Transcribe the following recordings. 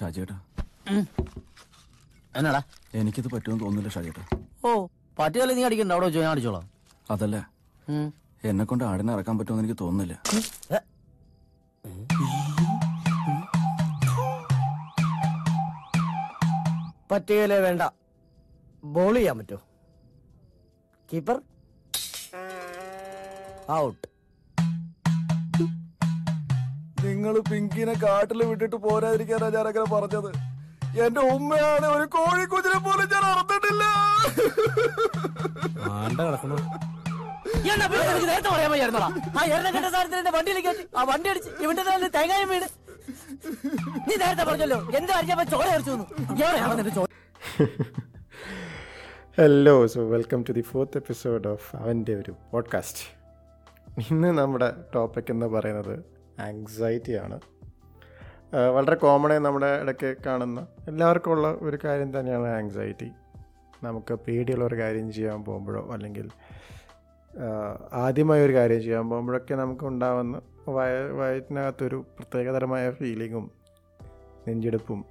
ഷാജിയേട്ടാ. എന്നാടാ? എനിക്കിത് പറ്റുമെന്ന് തോന്നുന്നില്ല ഷാജേട്ടാ ഓ പറ്റിയാലേ നീ അടിക്കണ്ട. അവിടെ വെച്ചോ ഞാൻ അടിച്ചോളാം. അതല്ല. എന്നെ കൊണ്ട് ആടിനെ ഇറക്കാൻ പറ്റുമെന്ന് എനിക്ക് തോന്നുന്നില്ല. പറ്റുകയില്ലേ വേണ്ട. ബോൾ ചെയ്യാൻ പറ്റുമോ? കീപ്പർ? ഔട്ട്. നിങ്ങൾ പിങ്കിനെ കാട്ടിൽ വിട്ടിട്ട് പോരാതിരിക്കാനാ ഞാൻ അങ്ങനെ പറഞ്ഞത്. എന്റെ ഉമ്മയാണ് ഒരു കോഴിക്കുഞ്ഞിനെ പോലും ഞാൻ അറുത്തിട്ടില്ല നേരത്തെ പറയാൻ വയ്യായിരുന്നോടാ? ആ എണ്ണ കയറ്റി. വണ്ടി അടിച്ച് ഇവന്റെ തലയിൽ തേങ്ങായും വീട് നീ നേരത്തെ പറഞ്ഞല്ലോ എന്ത് അടിച്ചപ്പോ ചോര അടിച്ചു എവിടെയാണ് നിന്റെ ചോര? Hello so welcome to the fourth episode of അവന്റെ ഒരു പോഡ്കാസ്റ്റ് ഇന്ന് നമ്മുടെ ടോപ്പിക് എന്ന് പറയുന്നത് ആങ്സൈറ്റി ആണ്. ആ, വളരെ കോമണായി നമ്മുടെ ഇടയ്ക്ക് കാണുന്ന എല്ലാവർക്കും ഉള്ള ഒരു കാര്യം തന്നെയാണ് ആങ്സൈറ്റി നമുക്ക് പേടിയുള്ള ഒരു കാര്യം ചെയ്യാൻ പോകുമ്പോഴോ അല്ലെങ്കിൽ ആദ്യമായി ഒരു കാര്യം ചെയ്യാൻ പോകുമ്പോഴൊക്കെ നമുക്ക് ഉണ്ടാവുന്ന വയ വയറ്റിനകത്തൊരു പ്രത്യേകതരമായ ഫീലിങ്ങും നെഞ്ചെടുപ്പും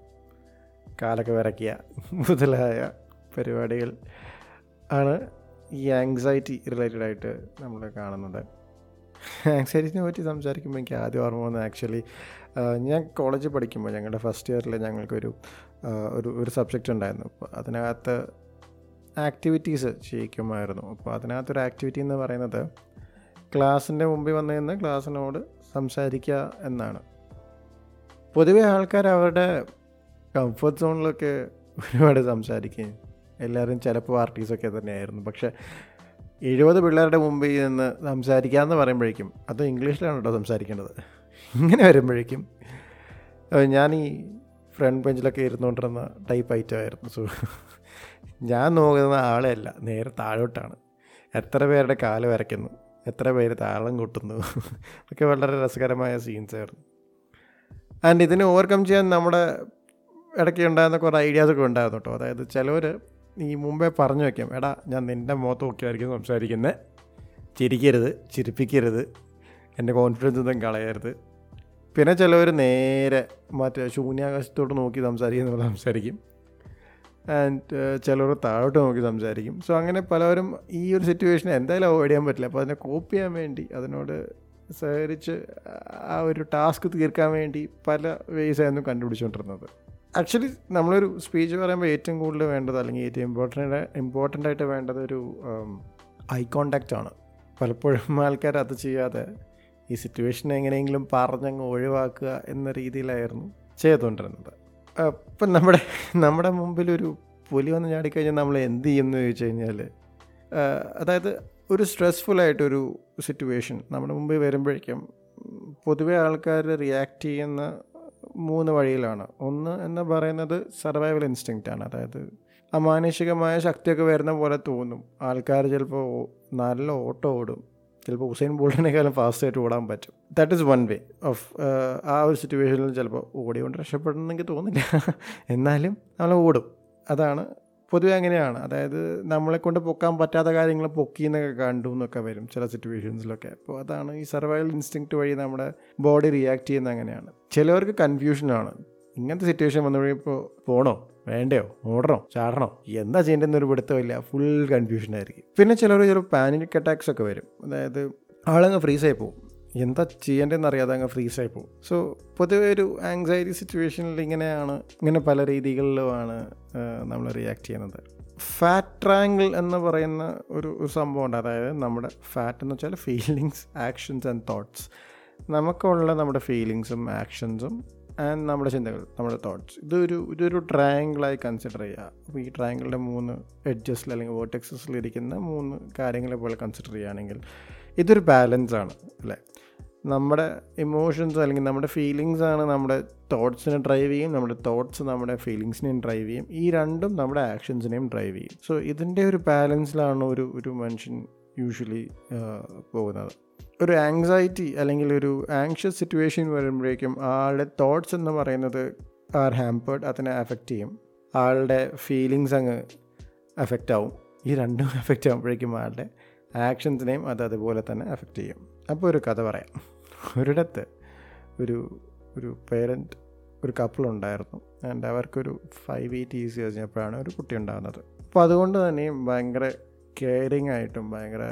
കാലൊക്കെ വിറയ്ക്കുക മുതലായ പരിപാടികൾ ആണ് ഈ ആങ്സൈറ്റി റിലേറ്റഡ് ആയിട്ട് നമ്മൾ കാണുന്നത്. ആങ്സൈറ്റിനെ പറ്റി സംസാരിക്കുമ്പോൾ എനിക്ക് ആദ്യം ഓർമ്മ വന്നത് ആക്ച്വലി ഞാൻ കോളേജിൽ പഠിക്കുമ്പോൾ ഞങ്ങളുടെ ഫസ്റ്റ് ഇയറിൽ ഞങ്ങൾക്കൊരു ഒരു ഒരു സബ്ജക്റ്റ് ഉണ്ടായിരുന്നു. അപ്പോൾ അതിനകത്ത് ആക്ടിവിറ്റീസ് ചെയ്യിക്കുമായിരുന്നു. അപ്പോൾ അതിനകത്തൊരു ആക്ടിവിറ്റി എന്ന് പറയുന്നത് ക്ലാസ്സിന്റെ മുമ്പിൽ വന്നു നിന്ന് ക്ലാസ്സിനോട് സംസാരിക്കുക എന്നാണ്. പൊതുവേ ആൾക്കാർ അവരുടെ കംഫർട്ട് സോണിലൊക്കെ ഒരുപാട് സംസാരിക്കുകയും എല്ലാവരും ചിലപ്പോൾ പാർട്ടീസൊക്കെ തന്നെയായിരുന്നു. പക്ഷേ എഴുപത് പിള്ളേരുടെ മുമ്പിൽ നിന്ന് സംസാരിക്കാമെന്ന് പറയുമ്പോഴേക്കും അത് ഇംഗ്ലീഷിലാണ് കേട്ടോ സംസാരിക്കേണ്ടത്. ഇങ്ങനെ വരുമ്പോഴേക്കും ഞാൻ ഈ ഫ്രണ്ട് ബെഞ്ചിലൊക്കെ ഇരുന്നുകൊണ്ടിരുന്ന ടൈപ്പ് ഐറ്റമായിരുന്നു സോ ഞാൻ നോക്കുന്ന ആളെ അല്ല നേരെ താഴോട്ടാണ്. എത്ര പേരുടെ കാൽ വരയ്ക്കുന്നു എത്ര പേര് താളം കൂട്ടുന്നു ഒക്കെ വളരെ രസകരമായ സീൻസ് ആയിരുന്നു. ആൻഡ് ഇതിനെ ഓവർകം ചെയ്യാൻ നമ്മുടെ ഇടയ്ക്ക് ഉണ്ടായിരുന്ന കുറേ ഐഡിയാസൊക്കെ ഉണ്ടായിരുന്നു കേട്ടോ. അതായത് ചിലവർ ഈ മുമ്പേ പറഞ്ഞു വയ്ക്കാം എടാ ഞാൻ നിന്റെ മുഖത്ത് നോക്കിയായിരിക്കും സംസാരിക്കുന്നത് ചിരിക്കരുത് ചിരിപ്പിക്കരുത്. എന്റെ കോൺഫിഡൻസ് ഒന്നും കളയരുത്. പിന്നെ ചിലവർ നേരെ മറ്റേ ശൂന്യാകാശത്തോട്ട് നോക്കി സംസാരിക്കുന്ന സംസാരിക്കും. ആൻഡ് ചിലവർ താഴോട്ട് നോക്കി സംസാരിക്കും. സോ അങ്ങനെ പലവരും ഈ ഒരു സിറ്റുവേഷൻ എന്തായാലും അവോയ്ഡ് ചെയ്യാൻ പറ്റില്ല. അപ്പോൾ അതിനെ കോപ്പ് ചെയ്യാൻ വേണ്ടി അതിനോട് സഹകരിച്ച് ആ ഒരു ടാസ്ക് തീർക്കാൻ വേണ്ടി പല വേസ് ആയിരുന്നു കണ്ടുപിടിച്ചുകൊണ്ടിരുന്നത് ആക്ച്വലി നമ്മളൊരു സ്പീച്ച് പറയുമ്പോൾ ഏറ്റവും കൂടുതൽ വേണ്ടത് അല്ലെങ്കിൽ ഏറ്റവും ഇമ്പോർട്ടന്റ് ഇമ്പോർട്ടന്റ് ആയിട്ട് വേണ്ടത് ഒരു ഐ കോണ്ടാക്റ്റ് ആണ്. പലപ്പോഴും ആൾക്കാർ അത് ചെയ്യാതെ ഈ സിറ്റുവേഷൻ എങ്ങനെയെങ്കിലും പറഞ്ഞങ്ങ് ഒഴിവാക്കുക എന്ന രീതിയിലായിരുന്നു ചെയ്തുകൊണ്ടിരുന്നത്. അപ്പം നമ്മുടെ നമ്മുടെ മുമ്പിൽ ഒരു പുലി വന്ന് ചാടിക്കഴിഞ്ഞാൽ നമ്മൾ എന്ത് ചെയ്യും എന്ന് ചോദിച്ചു കഴിഞ്ഞാൽ അതായത് ഒരു സ്ട്രെസ്ഫുള്ളായിട്ടൊരു സിറ്റുവേഷൻ നമ്മുടെ മുമ്പിൽ വരുമ്പോഴേക്കും പൊതുവേ ആൾക്കാർ റിയാക്ട് ചെയ്യുന്ന മൂന്ന് വഴിയിലാണ്. ഒന്ന് എന്ന് പറയുന്നത് സർവൈവൽ ഇൻസ്റ്റിങ്ക്റ്റ് ആണ്. അതായത് അമാനുഷികമായ ശക്തിയൊക്കെ വരുന്ന പോലെ തോന്നും. ആൾക്കാർ ചിലപ്പോൾ നല്ല ഓട്ടോ ഓടും. ചിലപ്പോൾ ഉസൈൻ ബോൾട്ടിനേക്കാളും ഫാസ്റ്റായിട്ട് ഓടാൻ പറ്റും. That is one way of ആ ഒരു സിറ്റുവേഷനിൽ ചിലപ്പോൾ ഓടിക്കൊണ്ട് രക്ഷപ്പെടണമെങ്കിൽ തോന്നില്ല എന്നാലും നമ്മൾ ഓടും. അതാണ് പൊതുവെ അങ്ങനെയാണ്. അതായത് നമ്മളെ കൊണ്ട് പൊക്കാൻ പറ്റാത്ത കാര്യങ്ങൾ പൊക്കി എന്നൊക്കെ കണ്ടു എന്നൊക്കെ വരും ചില സിറ്റുവേഷൻസിലൊക്കെ അപ്പോൾ അതാണ് ഈ സർവൈവൽ ഇൻസ്റ്റിങ്ക്റ്റ് വഴി നമ്മുടെ ബോഡി റിയാക്ട് ചെയ്യുന്നത് അങ്ങനെയാണ്. ചിലവർക്ക് കൺഫ്യൂഷനാണ് ഇങ്ങനത്തെ സിറ്റുവേഷൻ വന്നു കഴിയുമ്പോൾ പോണോ? വേണ്ടയോ? ഓടണോ? ചാടണോ? എന്താ ചെയ്യേണ്ടതെന്നൊരു പിടുത്തമില്ല ഫുൾ കൺഫ്യൂഷനായിരിക്കും പിന്നെ ചിലർ ചിലപ്പോൾ പാനിക് അറ്റാക്സ് ഒക്കെ വരും. അതായത് ആളങ്ങ് ഫ്രീസായി പോകും. എന്താ ചെയ്യേണ്ടതെന്ന് അറിയാതെ അങ്ങ് ഫ്രീസായി പോകും. സോ പൊതുവെ ഒരു ആങ്സൈറ്റി സിറ്റുവേഷനിൽ ഇങ്ങനെയാണ് ഇങ്ങനെ പല രീതികളിലുമാണ് നമ്മൾ റിയാക്ട് ചെയ്യുന്നത്. ഫാറ്റ് ട്രാങ്കിൾ എന്ന് പറയുന്ന ഒരു ഒരു സംഭവമുണ്ട്. അതായത് നമ്മുടെ ഫാറ്റ് എന്ന് വെച്ചാൽ ഫീലിങ്സ് ആക്ഷൻസ് ആൻഡ് തോട്ട്സ് നമുക്കുള്ള നമ്മുടെ ഫീലിങ്സും ആക്ഷൻസും ആൻഡ് നമ്മുടെ ചിന്തകൾ നമ്മുടെ തോട്ട്സ് ഇതൊരു ഇതൊരു ട്രയാങ്കിളായി കൺസിഡർ ചെയ്യുക. അപ്പോൾ ഈ ട്രയാങ്കിളിന്റെ മൂന്ന് എഡ്ജസിൽ അല്ലെങ്കിൽ വേർട്ടെക്സസിൽ ഇരിക്കുന്ന മൂന്ന് കാര്യങ്ങളെ പോലെ കൺസിഡർ ചെയ്യുകയാണെങ്കിൽ ഇതൊരു ബാലൻസാണ് അല്ലേ? നമ്മുടെ ഇമോഷൻസ് അല്ലെങ്കിൽ നമ്മുടെ ഫീലിങ്സ് ആണ് നമ്മുടെ തോട്ട്സിനെ ഡ്രൈവ് ചെയ്യും നമ്മുടെ തോട്ട്സ് നമ്മുടെ ഫീലിങ്സിനെയും ഡ്രൈവ് ചെയ്യും ഈ രണ്ടും നമ്മുടെ ആക്ഷൻസിനെയും ഡ്രൈവ് ചെയ്യും. സോ ഇതിന്റെ ഒരു ബാലൻസിലാണ് ഒരു ഒരു മനുഷ്യൻ യൂഷ്വലി പോകുന്നത്. ഒരു ആങ്സൈറ്റി അല്ലെങ്കിൽ ഒരു ആങ്ഷ്യസ് സിറ്റുവേഷൻ വരുമ്പോഴേക്കും ആളുടെ തോട്ട്സ് എന്ന് പറയുന്നത് ആർ ഹാമ്പേർഡ് അതിനെ അഫക്റ്റ് ചെയ്യും. ആളുടെ ഫീലിങ്സ് അങ്ങ് അഫക്റ്റ് ആവും. ഈ രണ്ടും അഫക്റ്റ് ആകുമ്പോഴേക്കും ആളുടെ ആക്ഷൻസിനെയും അത് അതുപോലെ തന്നെ എഫക്റ്റ് ചെയ്യും. അപ്പോൾ ഒരു കഥ പറയാം. ഒരിടത്ത് ഒരു ഒരു പേരന്റ് ഒരു കപ്പിളുണ്ടായിരുന്നു ആൻഡ് അവർക്കൊരു ഫൈവ് എയ്റ്റ് ഈസ് കഴിഞ്ഞപ്പോഴാണ് ഒരു കുട്ടി ഉണ്ടാകുന്നത്. അപ്പോൾ അതുകൊണ്ട് തന്നെയും ഭയങ്കര കെയറിങ് ആയിട്ടും ഭയങ്കര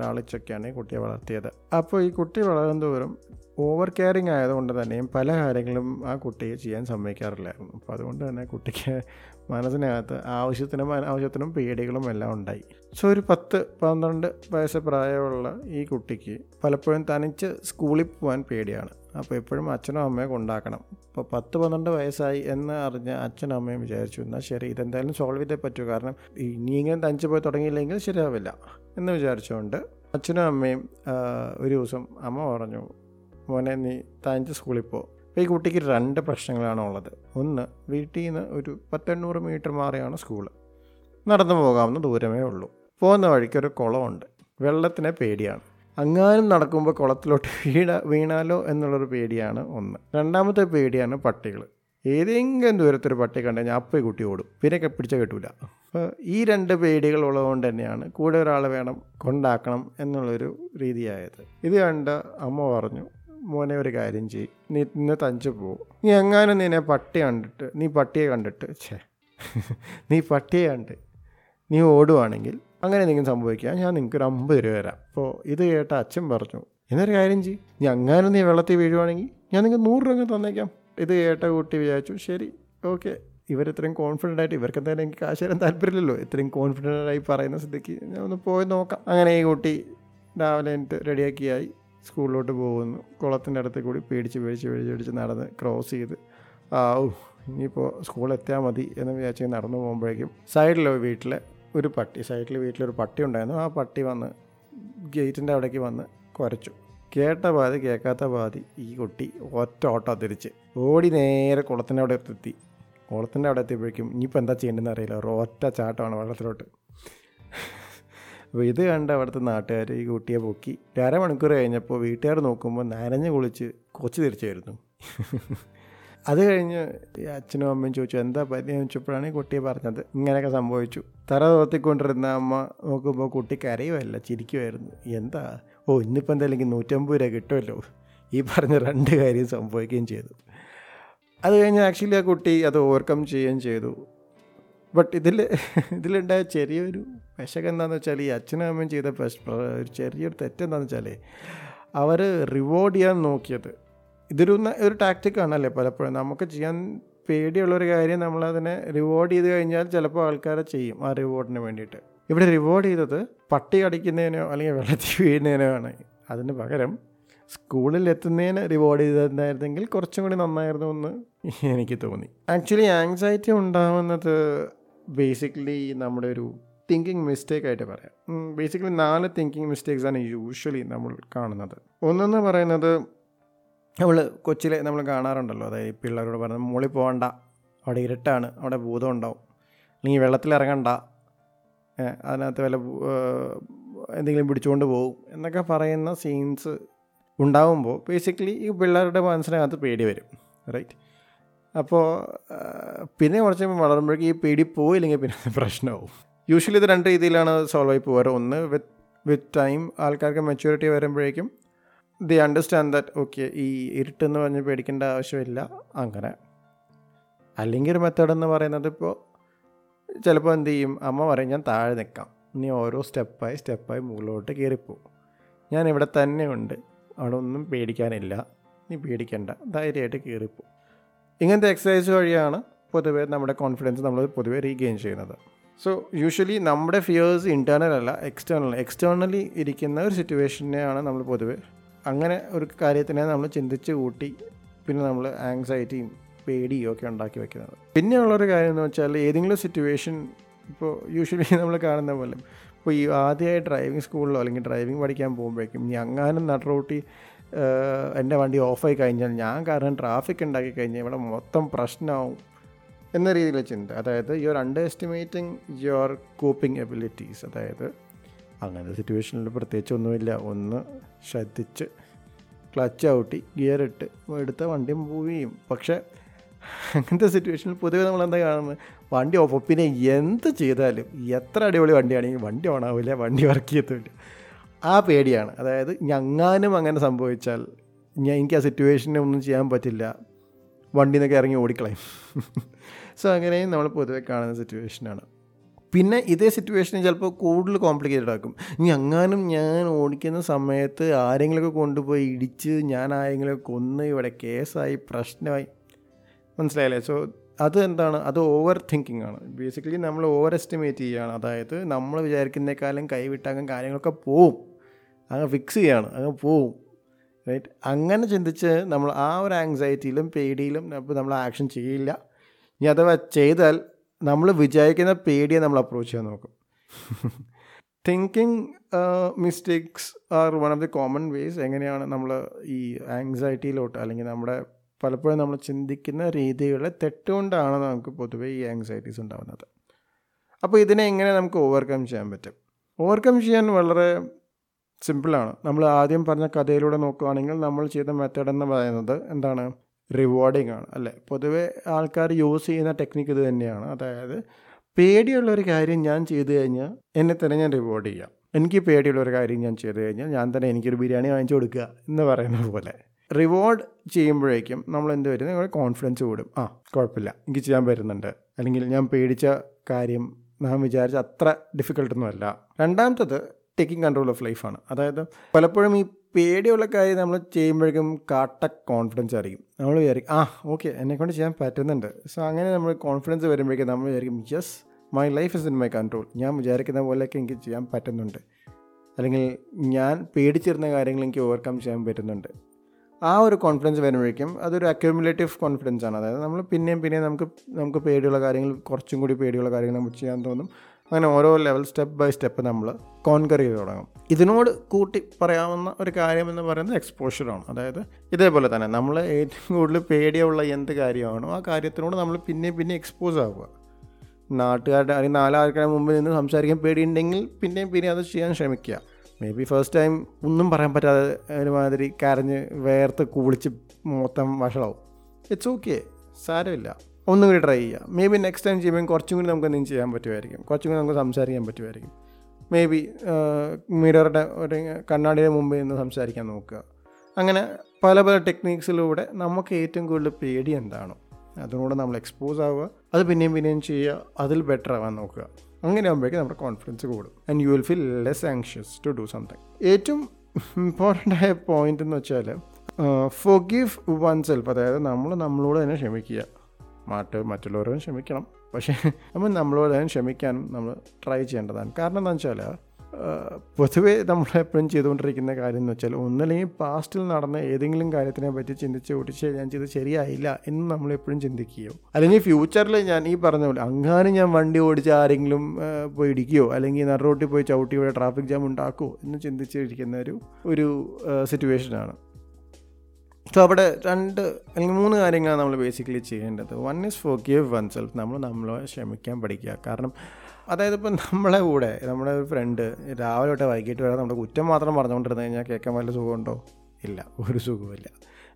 ലാളിച്ചൊക്കെയാണ് ഈ കുട്ടിയെ വളർത്തിയത്. അപ്പോൾ ഈ കുട്ടി വളരും തോറും ഓവർ കെയറിങ് ആയതുകൊണ്ട് തന്നെയും പല കാര്യങ്ങളും ആ കുട്ടിയെ ചെയ്യാൻ സമ്മതിക്കാറില്ലായിരുന്നു. അപ്പോൾ അതുകൊണ്ട് തന്നെ കുട്ടിക്ക് മനസ്സിനകത്ത് ആവശ്യത്തിനും അനാവശ്യത്തിനും പേടികളും എല്ലാം ഉണ്ടായി. സോ ഒരു പത്ത് പന്ത്രണ്ട് വയസ്സ് പ്രായമുള്ള ഈ കുട്ടിക്ക് പലപ്പോഴും തനിച്ച് സ്കൂളിൽ പോകാൻ പേടിയാണ്. അപ്പോൾ എപ്പോഴും അച്ഛനും അമ്മയും കൊണ്ടാക്കണം ഇപ്പോൾ പത്ത് പന്ത്രണ്ട് വയസ്സായി എന്ന് അറിഞ്ഞ അച്ഛനും അമ്മയും വിചാരിച്ചു എന്നാൽ ശരി ഇതെന്തായാലും സോൾവ് ചെയ്തേ പറ്റൂ. കാരണം ഇനിയെങ്കിലും തനിച്ച് പോയി തുടങ്ങിയില്ലെങ്കിൽ ശരിയാവില്ല. എന്ന് വിചാരിച്ചുകൊണ്ട് അച്ഛനും അമ്മയും ഒരു ദിവസം അമ്മ പറഞ്ഞു മോനെ നീ തനിച്ച് സ്കൂളിൽ പോ. ഈ കുട്ടിക്ക് രണ്ട് പ്രശ്നങ്ങളാണ് ഉള്ളത്. ഒന്ന് വീട്ടിൽ നിന്ന് ഒരു പത്തെണ്ണൂറ് മീറ്റർ മാറിയാണ് സ്കൂൾ. നടന്നു പോകാവുന്ന ദൂരമേ ഉള്ളൂ. പോകുന്ന വഴിക്ക് ഒരു കുളമുണ്ട്. വെള്ളത്തിനെ പേടിയാണ്. അങ്ങാനും നടക്കുമ്പോൾ കുളത്തിലോട്ട് വീണ വീണാലോ എന്നുള്ളൊരു പേടിയാണ് ഒന്ന്. രണ്ടാമത്തെ പേടിയാണ് പട്ടികൾ ഏതെങ്കിലും ദൂരത്തൊരു പട്ടി കണ്ടു കഴിഞ്ഞാൽ അപ്പം കുട്ടി ഓടും. പിന്നെ പിടിച്ച കിട്ടൂല. അപ്പോൾ ഈ രണ്ട് പേടികൾ ഉള്ളതുകൊണ്ട് തന്നെയാണ് കൂടെ ഒരാൾ വേണം കൊണ്ടാക്കണം എന്നുള്ളൊരു രീതിയായത്. ഇത് കണ്ട് അമ്മ പറഞ്ഞു മോനെ ഒരു കാര്യം ചെയ്യും. നീ ഇന്ന് തഞ്ചു പോകും നീ എങ്ങാനും നിന്നെ പട്ടി കണ്ടിട്ട് നീ പട്ടിയെ കണ്ടിട്ട് ഛേ നീ പട്ടിയെ കണ്ട് നീ ഓടുവാണെങ്കിൽ അങ്ങനെ എന്തെങ്കിലും സംഭവിക്കുക ഞാൻ നിങ്ങൾക്ക് ഒരു അമ്പത് രൂപ തരാം. അപ്പോൾ ഇത് കേട്ട അച്ഛൻ പറഞ്ഞു എന്നൊരു കാര്യം ചെയ്യും അങ്ങനെ നീ വെള്ളത്തിൽ വീഴുവാണെങ്കിൽ ഞാൻ നിങ്ങൾക്ക് നൂറ് രൂപ തന്നേക്കാം. ഇത് കേട്ട കുട്ടി വിചാരിച്ചു ശരി ഓക്കെ. ഇവർ ഇത്രയും കോൺഫിഡന്റ് ആയിട്ട് ഇവർക്ക് എന്തായാലും എനിക്ക് കാശ് തരാൻ താല്പര്യമില്ലല്ലോ. ഇത്രയും കോൺഫിഡന്റ് ആയി പറയുന്ന സ്ഥിതിക്ക് ഞാൻ ഒന്ന് പോയി നോക്കാം. അങ്ങനെ ഈ കുട്ടി രാവിലെ എന്നിട്ട് റെഡിയാക്കിയായി സ്കൂളിലോട്ട് പോകുന്നു. കുളത്തിന്റെ അടുത്ത് കൂടി പേടിച്ച് പേടിച്ച് പേടിച്ച് പേടിച്ച് നടന്ന് ക്രോസ് ചെയ്ത് ആ ഓ ഇനിയിപ്പോൾ എത്തിയാൽ മതി എന്ന് വിചാരിച്ച് നടന്നു പോകുമ്പോഴേക്കും സൈഡിലോ വീട്ടിലെ ഒരു പട്ടി സൈഡിൽ വീട്ടിലൊരു പട്ടി ഉണ്ടായിരുന്നു. ആ പട്ടി വന്ന് ഗേറ്റിന്റെ അവിടേക്ക് വന്ന് കുരച്ചു. കേട്ട പാതി കേൾക്കാത്ത പാതി ഈ കുട്ടി ഒറ്റ ഓട്ടം തിരിച്ച് ഓടി നേരെ കുളത്തിന്റെ അവിടെ എത്തി. കുളത്തിന്റെ അവിടെ എത്തിയപ്പോഴേക്കും ഇനിയിപ്പോൾ എന്താ ചെയ്യേണ്ടതെന്ന് അറിയില്ല. ഒറ്റ ചാട്ടമാണ് വെള്ളത്തിലോട്ട്. അപ്പോൾ ഇത് കണ്ട് അവിടുത്തെ നാട്ടുകാർ ഈ കുട്ടിയെ പൊക്കി. അരമണിക്കൂർ കഴിഞ്ഞപ്പോൾ വീട്ടുകാർ നോക്കുമ്പോൾ നനഞ്ഞ് കുളിച്ച് കൊച്ചു തിരിച്ചു അത് കഴിഞ്ഞ് അച്ഛനും അമ്മയും ചോദിച്ചു എന്താ പരി ചോദിച്ചപ്പോഴാണ് ഈ കുട്ടിയെ പറഞ്ഞത്. ഇങ്ങനെയൊക്കെ സംഭവിച്ചു. തറ തോർത്തിക്കൊണ്ടിരുന്ന അമ്മ നോക്കുമ്പോൾ കുട്ടി കരയുമല്ല ചിരിക്കുമായിരുന്നു എന്താ? ഓ ഇന്നിപ്പോൾ എന്തായാലും എനിക്ക് നൂറ്റമ്പത് രൂപ കിട്ടുമല്ലോ. ഈ പറഞ്ഞ രണ്ട് കാര്യം സംഭവിക്കുകയും ചെയ്തു. അത് കഴിഞ്ഞ് ആക്ച്വലി ആ കുട്ടി അത് ഓവർകം ചെയ്യുകയും ചെയ്തു. ബട്ട് ഇതിൽ ഇതിലുണ്ടായ ചെറിയൊരു പെശക് എന്താണെന്ന് വെച്ചാൽ ഈ അച്ഛനും അമ്മയും ചെയ്ത ഒരു ചെറിയൊരു തെറ്റെന്താണെന്ന് വെച്ചാൽ അവർ റിവോർഡ് ചെയ്യാൻ നോക്കിയത് ഇതൊരു ഒരു ടാക്റ്റിക് അല്ലേ പലപ്പോഴും. നമുക്ക് ചെയ്യാൻ പേടിയുള്ളൊരു കാര്യം നമ്മളതിനെ റിവാർഡ് ചെയ്ത് കഴിഞ്ഞാൽ ചിലപ്പോൾ ആൾക്കാരെ ചെയ്യും ആ റിവാർഡിന് വേണ്ടിയിട്ട്. ഇവിടെ റിവാർഡ് ചെയ്തത് പട്ടി അടിക്കുന്നതിനോ അല്ലെങ്കിൽ വെള്ളത്തിൽ വീഴുന്നതിനോ ആണ്. അതിന് പകരം സ്കൂളിൽ എത്തുന്നതിന് റിവാർഡ് ചെയ്തിട്ടുണ്ടായിരുന്നെങ്കിൽ കുറച്ചും കൂടി നന്നായിരുന്നു എന്ന് എനിക്ക് തോന്നി. ആക്ച്വലി ആങ്സൈറ്റി ഉണ്ടാവുന്നത് ബേസിക്കലി നമ്മുടെ ഒരു തിങ്കിങ് മിസ്റ്റേക്ക് ആയിട്ട് പറയാം. ബേസിക്കലി നാല് തിങ്കിങ് മിസ്റ്റേക്സ് ആണ് യൂഷ്വലി നമ്മൾ കാണുന്നത്. ഒന്നെന്ന് പറയുന്നത് നമ്മൾ കൊച്ചിയിൽ നമ്മൾ കാണാറുണ്ടല്ലോ. അതായത് പിള്ളേരോട് പറയുന്നത് മുകളിൽ പോകണ്ട അവിടെ ഇരുട്ടാണ് അവിടെ ഭൂതം ഉണ്ടാവും. അല്ലെങ്കിൽ വെള്ളത്തിൽ ഇറങ്ങണ്ട അതിനകത്ത് വല്ല എന്തെങ്കിലും പിടിച്ചുകൊണ്ട് പോകും എന്നൊക്കെ പറയുന്ന സീൻസ് ഉണ്ടാവുമ്പോൾ ബേസിക്കലി ഈ പിള്ളേരുടെ മനസ്സിനകത്ത് പേടി വരും. റൈറ്റ് അപ്പോൾ പിന്നെ കുറച്ച് വളരുമ്പോഴേക്കും ഈ പേടി പോയില്ലെങ്കിൽ പിന്നെ പ്രശ്നമാവും. യൂഷ്വലി ഇത് രണ്ട് രീതിയിലാണ് സോൾവ് ആയി പോകാറ് ഒന്ന് വിത്ത് വിത്ത് ടൈം ആൾക്കാർക്ക് മെച്യൂരിറ്റി വരുമ്പോഴേക്കും ദി അണ്ടർസ്റ്റാൻഡ് ദാറ്റ് ഓക്കെ ഈ ഇരുട്ടെന്ന് പറഞ്ഞ് പേടിക്കേണ്ട ആവശ്യമില്ല അങ്ങനെ. അല്ലെങ്കിൽ ഒരു മെത്തേഡ് എന്ന് പറയുന്നത് ഇപ്പോൾ ചിലപ്പോൾ എന്ത് ചെയ്യും? അമ്മ പറയും ഞാൻ താഴെ നിൽക്കാം. നീ ഓരോ സ്റ്റെപ്പായി സ്റ്റെപ്പായി മുകളിലോട്ട് കയറിപ്പോവും ഞാൻ ഇവിടെ തന്നെ ഉണ്ട്. അവിടെ ഒന്നും പേടിക്കാനില്ല. നീ പേടിക്കണ്ട. ധൈര്യമായിട്ട് കയറിപ്പോ. ഇങ്ങനത്തെ എക്സസൈസ് വഴിയാണ് പൊതുവേ നമ്മുടെ കോൺഫിഡൻസ് നമ്മൾ പൊതുവേ റീഗെയിൻ ചെയ്യുന്നത്. സോ യൂഷ്വലി നമ്മുടെ ഫിയേഴ്സ് ഇന്റേർണൽ അല്ല എക്സ്റ്റേണൽ എക്സ്റ്റേർണലി ഇരിക്കുന്ന ഒരു സിറ്റുവേഷനെയാണ് നമ്മൾ പൊതുവേ അങ്ങനെ ഒരു കാര്യത്തിനെ നമ്മൾ ചിന്തിച്ച് കൂട്ടി പിന്നെ നമ്മൾ ആങ്സൈറ്റിയും പേടിയും ഒക്കെ ഉണ്ടാക്കി വെക്കുന്നത്. പിന്നെയുള്ളൊരു കാര്യം എന്ന് വെച്ചാൽ ഏതെങ്കിലും സിറ്റുവേഷൻ ഇപ്പോൾ യൂഷ്വലി നമ്മൾ കാണുന്ന പോലെ ഇപ്പോൾ ഈ ആദ്യമായി ഡ്രൈവിംഗ് സ്കൂളിലോ അല്ലെങ്കിൽ ഡ്രൈവിംഗ് പഠിക്കാൻ പോകുമ്പോഴേക്കും ഞങ്ങാനും റൂട്ടി എന്റെ വണ്ടി ഓഫായി കഴിഞ്ഞാൽ ഞാൻ കാരണം ട്രാഫിക് ഉണ്ടാക്കി കഴിഞ്ഞാൽ ഇവിടെ മൊത്തം പ്രശ്നമാവും എന്ന രീതിയിലെ ചിന്ത. അതായത് you are underestimating your coping abilities അതായത് അങ്ങനത്തെ സിറ്റുവേഷനിൽ പ്രത്യേകിച്ച് ഒന്നുമില്ല. ഒന്ന് ശ്രദ്ധിച്ച് ക്ലച്ച് ഔട്ടി ഗിയർ ഇട്ട് എടുത്ത വണ്ടി മൂവ് ചെയ്യും പക്ഷേ അങ്ങനത്തെ സിറ്റുവേഷനിൽ പൊതുവെ നമ്മൾ എന്താ കാണുന്നത്? വണ്ടി ഓഫ് പിന്നെ എന്ത് ചെയ്താലും എത്ര അടിപൊളി വണ്ടിയാണെങ്കിൽ വണ്ടി ഓണാവില്ല വണ്ടി വർക്ക് ചെയ്യത്തില്ല. ആ പേടിയാണ്. അതായത് ഞങ്ങാനും അങ്ങനെ സംഭവിച്ചാൽ ഞാൻ എനിക്ക് ആ സിറ്റുവേഷനെ ഒന്നും ചെയ്യാൻ പറ്റില്ല. വണ്ടിയിൽ നിന്നൊക്കെ ഇറങ്ങി ഓടിക്കളയും. സോ അങ്ങനെയും നമ്മൾ പൊതുവെ കാണുന്ന സിറ്റുവേഷനാണ് പിന്നെ ഇതേ സിറ്റുവേഷൻ ചിലപ്പോൾ കൂടുതൽ കോംപ്ലിക്കേറ്റഡ് ആക്കും. ഇനി അങ്ങാനും ഞാൻ ഓടിക്കുന്ന സമയത്ത് ആരെങ്കിലുമൊക്കെ കൊണ്ടുപോയി ഇടിച്ച് ഞാൻ ആരെങ്കിലുമൊക്കെ കൊന്ന് ഇവിടെ കേസായി പ്രശ്നമായി. മനസ്സിലായില്ലേ? സോ അത് എന്താണ്? അത് ഓവർ തിങ്കിങ് ആണ്. ബേസിക്കലി നമ്മൾ ഓവർ എസ്റ്റിമേറ്റ് ചെയ്യുകയാണ് അതായത് നമ്മൾ വിചാരിക്കുന്നേക്കാളും കൈവിട്ടാകും കാര്യങ്ങളൊക്കെ പോവും. അങ്ങ് ഫിക്സ് ചെയ്യാണ്. അങ്ങ് പോവും. റൈറ്റ് അങ്ങനെ ചിന്തിച്ച് നമ്മൾ ആ ഒരു ആങ്സൈറ്റിയിലും പേടിയിലും നമ്മൾ ആക്ഷൻ ചെയ്യില്ല. ഇനി അഥവാ ചെയ്താൽ നമ്മൾ വിചാരിക്കുന്ന പേടിയെ നമ്മൾ അപ്രോച്ച് ചെയ്യാൻ നോക്കും. Thinking mistakes are one of the common ways എങ്ങനെയാണ് നമ്മൾ ഈ ആങ്സൈറ്റിയിലോട്ട് അല്ലെങ്കിൽ നമ്മുടെ പലപ്പോഴും നമ്മൾ ചിന്തിക്കുന്ന രീതികളെ തെറ്റുകൊണ്ടാണ് നമുക്ക് പൊതുവേ ഈ ആങ്സൈറ്റീസ് ഉണ്ടാകുന്നത് അപ്പോൾ ഇതിനെ എങ്ങനെ നമുക്ക് ഓവർകം ചെയ്യാൻ പറ്റും? ഓവർകം ചെയ്യാൻ വളരെ സിമ്പിളാണ് നമ്മൾ ആദ്യം പറഞ്ഞ കഥയിലൂടെ നോക്കുകയാണെങ്കിൽ നമ്മൾ ചെയ്ത മെത്തേഡ് എന്ന് പറയുന്നത് എന്താണ്? റിവാർഡിങ് ആണ്. അല്ലേ? പൊതുവെ ആൾക്കാർ യൂസ് ചെയ്യുന്ന ടെക്നിക്ക് ഇത് തന്നെയാണ്. അതായത് പേടിയുള്ള ഒരു കാര്യം ഞാൻ ചെയ്തു കഴിഞ്ഞാൽ എന്നെ തന്നെ ഞാൻ റിവാർഡ് ചെയ്യാം. എനിക്ക് പേടിയുള്ള ഒരു കാര്യം ഞാൻ ചെയ്തു കഴിഞ്ഞാൽ ഞാൻ തന്നെ എനിക്കൊരു ബിരിയാണി വാങ്ങിച്ചു കൊടുക്കുക എന്ന് പറയുന്ന പോലെ. റിവാർഡ് ചെയ്യുമ്പോഴേക്കും നമ്മൾ എന്ത് വരും? നമ്മുടെ കോൺഫിഡൻസ് കൂടും. ആ കുഴപ്പമില്ല. എനിക്ക് ചെയ്യാൻ വരുന്നുണ്ട് അല്ലെങ്കിൽ ഞാൻ പേടിച്ച കാര്യം നാം വിചാരിച്ച അത്ര ഡിഫിക്കൽട്ടൊന്നുമല്ല രണ്ടാമത്തത് ടേക്കിംഗ് കൺട്രോൾ ഓഫ് ലൈഫാണ് അതായത് പലപ്പോഴും ഈ പേടിയുള്ള കാര്യം നമ്മൾ ചെയ്യുമ്പോഴേക്കും കാട്ട കോൺഫിഡൻസ് ആയിരിക്കും. നമ്മൾ വിചാരിക്കും ആ ഓക്കെ എന്നെക്കൊണ്ട് ചെയ്യാൻ പറ്റുന്നുണ്ട്. സോ അങ്ങനെ നമ്മൾ കോൺഫിഡൻസ് വരുമ്പോഴേക്കും നമ്മൾ വിചാരിക്കും yes my life is in my control ഞാൻ വിചാരിക്കുന്ന പോലെയൊക്കെ എനിക്ക് ചെയ്യാൻ പറ്റുന്നുണ്ട്. അല്ലെങ്കിൽ ഞാൻ പേടിച്ചിരുന്ന കാര്യങ്ങൾ എനിക്ക് ഓവർകം ചെയ്യാൻ പറ്റുന്നുണ്ട്. ആ ഒരു കോൺഫിഡൻസ് വരുമ്പോഴേക്കും അതൊരു അക്യൂമുലേറ്റീവ് കോൺഫിഡൻസ് ആണ്. അതായത് നമ്മൾ പിന്നെയും പിന്നെയും നമുക്ക് നമുക്ക് പേടിയുള്ള കാര്യങ്ങൾ കുറച്ചും കൂടി പേടിയുള്ള കാര്യങ്ങൾ നമുക്ക് ചെയ്യാൻ തോന്നും. അങ്ങനെ ഓരോ ലെവൽ സ്റ്റെപ്പ് ബൈ സ്റ്റെപ്പ് നമ്മൾ കോൺകർ ചെയ്ത് തുടങ്ങും. ഇതിനോട് കൂട്ടി പറയാവുന്ന ഒരു കാര്യം എന്ന് പറയുന്നത് എക്സ്പോഷറാണ് അതായത് ഇതേപോലെ തന്നെ നമ്മൾ ഏറ്റവും കൂടുതൽ പേടിയുള്ള എന്ത് കാര്യമാണോ ആ കാര്യത്തിനോട് നമ്മൾ പിന്നെ പിന്നെ എക്സ്പോസ് ആവുക. നാട്ടുകാരുടെ അല്ലെങ്കിൽ നാലാൾക്കാരുടെ മുമ്പിൽ നിന്ന് സംസാരിക്കാൻ പേടിയുണ്ടെങ്കിൽ പിന്നെയും പിന്നെ അത് ചെയ്യാൻ ശ്രമിക്കുക. മേ ബി ഫസ്റ്റ് ടൈം ഒന്നും പറയാൻ പറ്റാതെ ഒരുമാതിരി കരഞ്ഞ് വേർത്ത് കുളിച്ച് മൊത്തം വഷളാവും. ഇറ്റ്സ് ഓക്കെ സാരമില്ല. ഒന്നും കൂടി ട്രൈ ചെയ്യുക മേ ബി നെക്സ്റ്റ് ടൈം ചെയ്യുമ്പോൾ കുറച്ചും കൂടി നമുക്ക് എന്തെങ്കിലും ചെയ്യാൻ പറ്റുമായിരിക്കും. കുറച്ചും കൂടി നമുക്ക് സംസാരിക്കാൻ പറ്റുമായിരിക്കും. മേ ബി മിററുടെ ഒരു കണ്ണാടിയുടെ മുമ്പിൽ നിന്ന് സംസാരിക്കാൻ നോക്കുക. അങ്ങനെ പല പല ടെക്നീക്സിലൂടെ നമുക്ക് ഏറ്റവും കൂടുതൽ പേടി എന്താണോ അതിനോട് നമ്മൾ എക്സ്പോസ് ആവുക. അത് പിന്നെയും പിന്നെയും ചെയ്യുക. അതിൽ ബെറ്റർ ആവാൻ നോക്കുക. അങ്ങനെ ആകുമ്പോഴേക്കും നമ്മുടെ കോൺഫിഡൻസ് കൂടും. And you will feel less anxious to do something ഏറ്റവും ഇമ്പോർട്ടന്റ് ആയ പോയിന്റ് എന്ന് വെച്ചാൽ ഫൊഗീവ് വൺ സെൽഫ് അതായത് നമ്മൾ നമ്മളോട് തന്നെ ക്ഷമിക്കുക. മാട്ട് മറ്റുള്ളവരും ക്ഷമിക്കണം. പക്ഷേ നമ്മൾ നമ്മളോട് ക്ഷമിക്കാനും നമ്മൾ ട്രൈ ചെയ്യേണ്ടതാണ്. കാരണം എന്താണെന്ന് വെച്ചാൽ പൊതുവേ നമ്മൾ എപ്പോഴും ചെയ്തുകൊണ്ടിരിക്കുന്ന കാര്യം എന്ന് വെച്ചാൽ ഒന്നല്ലെങ്കിൽ പാസ്റ്റിൽ നടന്ന ഏതെങ്കിലും കാര്യത്തിനെ പറ്റി ചിന്തിച്ച് ഓടിച്ച് ഞാൻ ചെയ്ത് ശരിയായില്ല എന്ന് നമ്മൾ എപ്പോഴും ചിന്തിക്കുകയോ അല്ലെങ്കിൽ ഫ്യൂച്ചറിൽ ഞാൻ ഈ പറഞ്ഞ പോലെ അങ്ങാനും ഞാൻ വണ്ടി ഓടിച്ച് ആരെങ്കിലും പോയി ഇടിക്കുകയോ അല്ലെങ്കിൽ നടുറോട്ടിൽ പോയി ചവിട്ടി ഇവിടെ ട്രാഫിക് ജാം ഉണ്ടാക്കുമോ എന്ന് ചിന്തിച്ചിരിക്കുന്ന ഒരു ഒരു സിറ്റുവേഷനാണ് സോ അവിടെ രണ്ട് അല്ലെങ്കിൽ മൂന്ന് കാര്യങ്ങളാണ് നമ്മൾ ബേസിക്കലി ചെയ്യേണ്ടത്. One is forgive oneself നമ്മൾ നമ്മളെ ക്ഷമിക്കാൻ പഠിക്കുക. കാരണം അതായത് ഇപ്പം നമ്മളെ കൂടെ നമ്മുടെ ഒരു ഫ്രണ്ട് രാവിലെ തൊട്ട് വൈകിട്ട് വരെ നമ്മുടെ കുറ്റം മാത്രം പറഞ്ഞുകൊണ്ടിരുന്നു കഴിഞ്ഞാൽ കേൾക്കാൻ വല്ല സുഖമുണ്ടോ? ഇല്ല. ഒരു സുഖമില്ല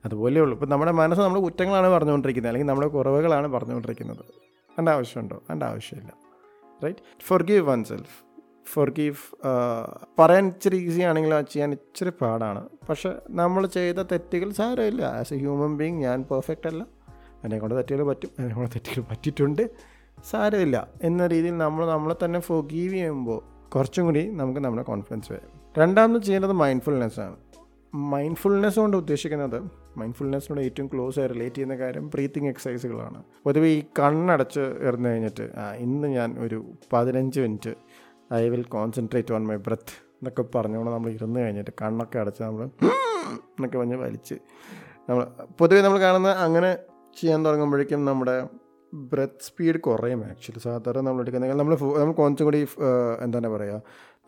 അതുപോലെ ഉള്ളൂ. ഇപ്പം നമ്മുടെ മനസ്സ് നമ്മുടെ കുറ്റങ്ങളാണ് പറഞ്ഞുകൊണ്ടിരിക്കുന്നത്. അല്ലെങ്കിൽ നമ്മുടെ കുറവുകളാണ് പറഞ്ഞുകൊണ്ടിരിക്കുന്നത്. അതിന്റെ ആവശ്യമുണ്ടോ? അതിന്റെ ആവശ്യമില്ല. Right forgive oneself forgive പറയാൻ ഇച്ചിരി ഈസി ആണെങ്കിൽ അത് ചെയ്യാൻ ഇച്ചിരി പാടാണ്. പക്ഷെ നമ്മൾ ചെയ്ത തെറ്റുകൾ സാരമില്ല. ആസ് എ ഹ്യൂമൻ ബീങ് ഞാൻ പെർഫെക്റ്റ് അല്ല. എന്നെ കൊണ്ട് തെറ്റുകൾ പറ്റും. എന്നെ കൊണ്ട് തെറ്റുകൾ പറ്റിയിട്ടുണ്ട്. സാരമില്ല. എന്ന രീതിയിൽ നമ്മൾ നമ്മളെ തന്നെ ഫോഗീവ് ചെയ്യുമ്പോൾ കുറച്ചും കൂടി നമുക്ക് നമ്മുടെ കോൺഫിഡൻസ് വരും. രണ്ടാമത് ചെയ്യേണ്ടത് മൈൻഡ്ഫുൾനെസ് ആണ്. മൈൻഡ്ഫുൾനെസ് കൊണ്ട് ഉദ്ദേശിക്കുന്നത് മൈൻഡ്ഫുൾനെസ്സിനോട് ഏറ്റവും ക്ലോസ് ആയി റിലേറ്റ് ചെയ്യുന്ന കാര്യം ബ്രീത്തിങ് എക്സസൈസുകളാണ് പൊതുവെ ഈ കണ്ണടച്ച് ഇറന്നു കഴിഞ്ഞിട്ട് ഇന്ന് ഞാൻ ഒരു പതിനഞ്ച് minute I will concentrate on my breath എന്നൊക്കെ പറഞ്ഞുകൊണ്ട് നമ്മൾ ഇരുന്ന് കഴിഞ്ഞിട്ട് കണ്ണൊക്കെ അടച്ച് നമ്മൾ എന്നൊക്കെ പറഞ്ഞ് വലിച്ച് നമ്മൾ പൊതുവേ നമ്മൾ കാണുന്ന അങ്ങനെ ചെയ്യാൻ തുടങ്ങുമ്പോഴേക്കും നമ്മുടെ ബ്രെത്ത് സ്പീഡ് കുറയും ആക്ച്വലി സാധാരണ നമ്മൾ എടുക്കുന്ന നമ്മൾ നമ്മൾ കുറച്ചും കൂടി എന്താണ് പറയുക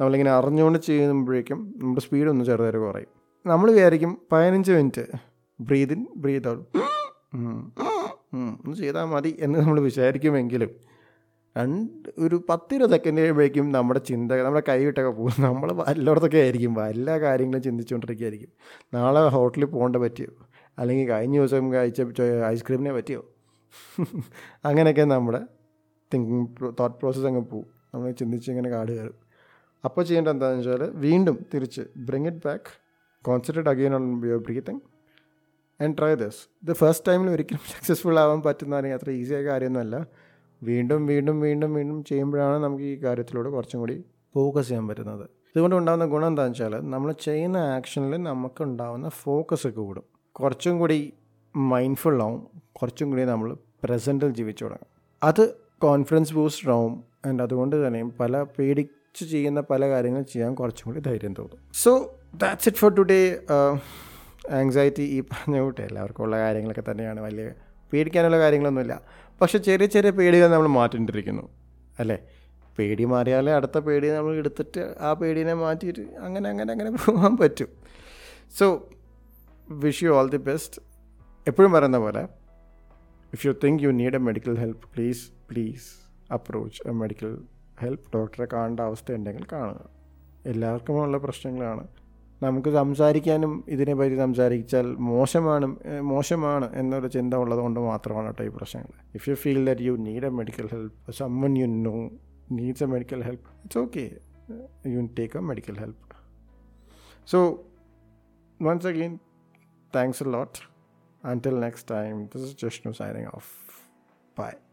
നമ്മളിങ്ങനെ അറിഞ്ഞുകൊണ്ട് ചെയ്യുമ്പോഴേക്കും നമ്മുടെ സ്പീഡ് ഒന്ന് ചെറുതായിട്ട് കുറയും. നമ്മൾ വിചാരിക്കും പതിനഞ്ച് minute breathe in breathe breathe out ഒന്ന് ചെയ്താൽ മതി എന്ന് നമ്മൾ വിചാരിക്കുമെങ്കിലും രണ്ട് ഒരു പത്തിരുപത് സെക്കൻഡ് കഴിയുമ്പോഴേക്കും നമ്മുടെ ചിന്ത നമ്മുടെ കൈവിട്ടൊക്കെ പോകും. നമ്മൾ എല്ലായിടത്തൊക്കെ ആയിരിക്കും. എല്ലാ കാര്യങ്ങളും ചിന്തിച്ചുകൊണ്ടിരിക്കുകയായിരിക്കും. നാളെ ഹോട്ടലിൽ പോകേണ്ട പറ്റിയോ? അല്ലെങ്കിൽ കഴിഞ്ഞ ദിവസം കഴിച്ച ഐസ്ക്രീമിനെ പറ്റിയോ? അങ്ങനെയൊക്കെ നമ്മുടെ തിങ്കിങ് തോട്ട് പ്രോസസ്സ് അങ്ങ് പോവും. നമ്മൾ ചിന്തിച്ച് ഇങ്ങനെ കാട് കയറും. അപ്പോൾ ചെയ്യേണ്ടത് എന്താണെന്ന് വെച്ചാൽ വീണ്ടും തിരിച്ച് bring it back concentrate again on your breathing and try this ഇത് ഫസ്റ്റ് ടൈമിൽ ഒരിക്കലും സക്സസ്ഫുൾ ആവാൻ പറ്റുന്നതാണെങ്കിൽ അത്ര ഈസിയായ കാര്യമൊന്നുമല്ല. വീണ്ടും വീണ്ടും വീണ്ടും വീണ്ടും ചെയ്യുമ്പോഴാണ് നമുക്ക് ഈ കാര്യത്തിലൂടെ കുറച്ചും കൂടി ഫോക്കസ് ചെയ്യാൻ പറ്റുന്നത്. ഇതുകൊണ്ട് ഉണ്ടാകുന്ന ഗുണം എന്താണെന്ന് വെച്ചാൽ നമ്മൾ ചെയ്യുന്ന ആക്ഷനിൽ നമുക്ക് ഉണ്ടാകുന്ന ഫോക്കസ് കൂടും. കുറച്ചും കൂടി മൈൻഡ്ഫുൾ ആവും. കുറച്ചും കൂടി നമ്മൾ പ്രസന്റിൽ ജീവിച്ചു തുടങ്ങും. അത് കോൺഫിഡൻസ് ബൂസ്റ്റർ ആവും. ആൻഡ് അതുകൊണ്ട് തന്നെയും പല പേടിച്ച് ചെയ്യുന്ന പല കാര്യങ്ങൾ ചെയ്യാൻ കുറച്ചും കൂടി ധൈര്യം തോന്നും. So that's it for today anxiety ഈ പറഞ്ഞ കൂട്ടെ എല്ലാവർക്കും ഉള്ള കാര്യങ്ങളൊക്കെ തന്നെയാണ്. വലിയ പേടിക്കാനുള്ള കാര്യങ്ങളൊന്നുമില്ല. പക്ഷേ ചെറിയ ചെറിയ പേടികൾ നമ്മൾ മാറ്റിണ്ടിരിക്കുന്നു അല്ലേ? പേടി മാറിയാലേ അടുത്ത പേടി നമ്മൾ എടുത്തിട്ട് ആ പേടിനെ മാറ്റിയിട്ട് അങ്ങനെ അങ്ങനെ അങ്ങനെ പോകാൻ പറ്റും. So wish you all the best എപ്പോഴും പറയുന്ന പോലെ if you think you need a medical help please please approach a medical help ഡോക്ടറെ കാണേണ്ട അവസ്ഥ ഉണ്ടെങ്കിൽ കാണുക. എല്ലാവർക്കും ഉള്ള പ്രശ്നങ്ങളാണ്. നമുക്ക് സംസാരിക്കാനും ഇതിനെപ്പറ്റി സംസാരിച്ചാൽ മോശമാണ് മോശമാണ് എന്നൊരു ചിന്ത ഉള്ളതുകൊണ്ട് മാത്രമാണ് കേട്ടോ ഈ പ്രശ്നങ്ങൾ if you feel that you need a medical help someone you know needs a medical help it's okay you take a medical help so once again thanks a lot Until next time, this is Jishnu signing off. Bye.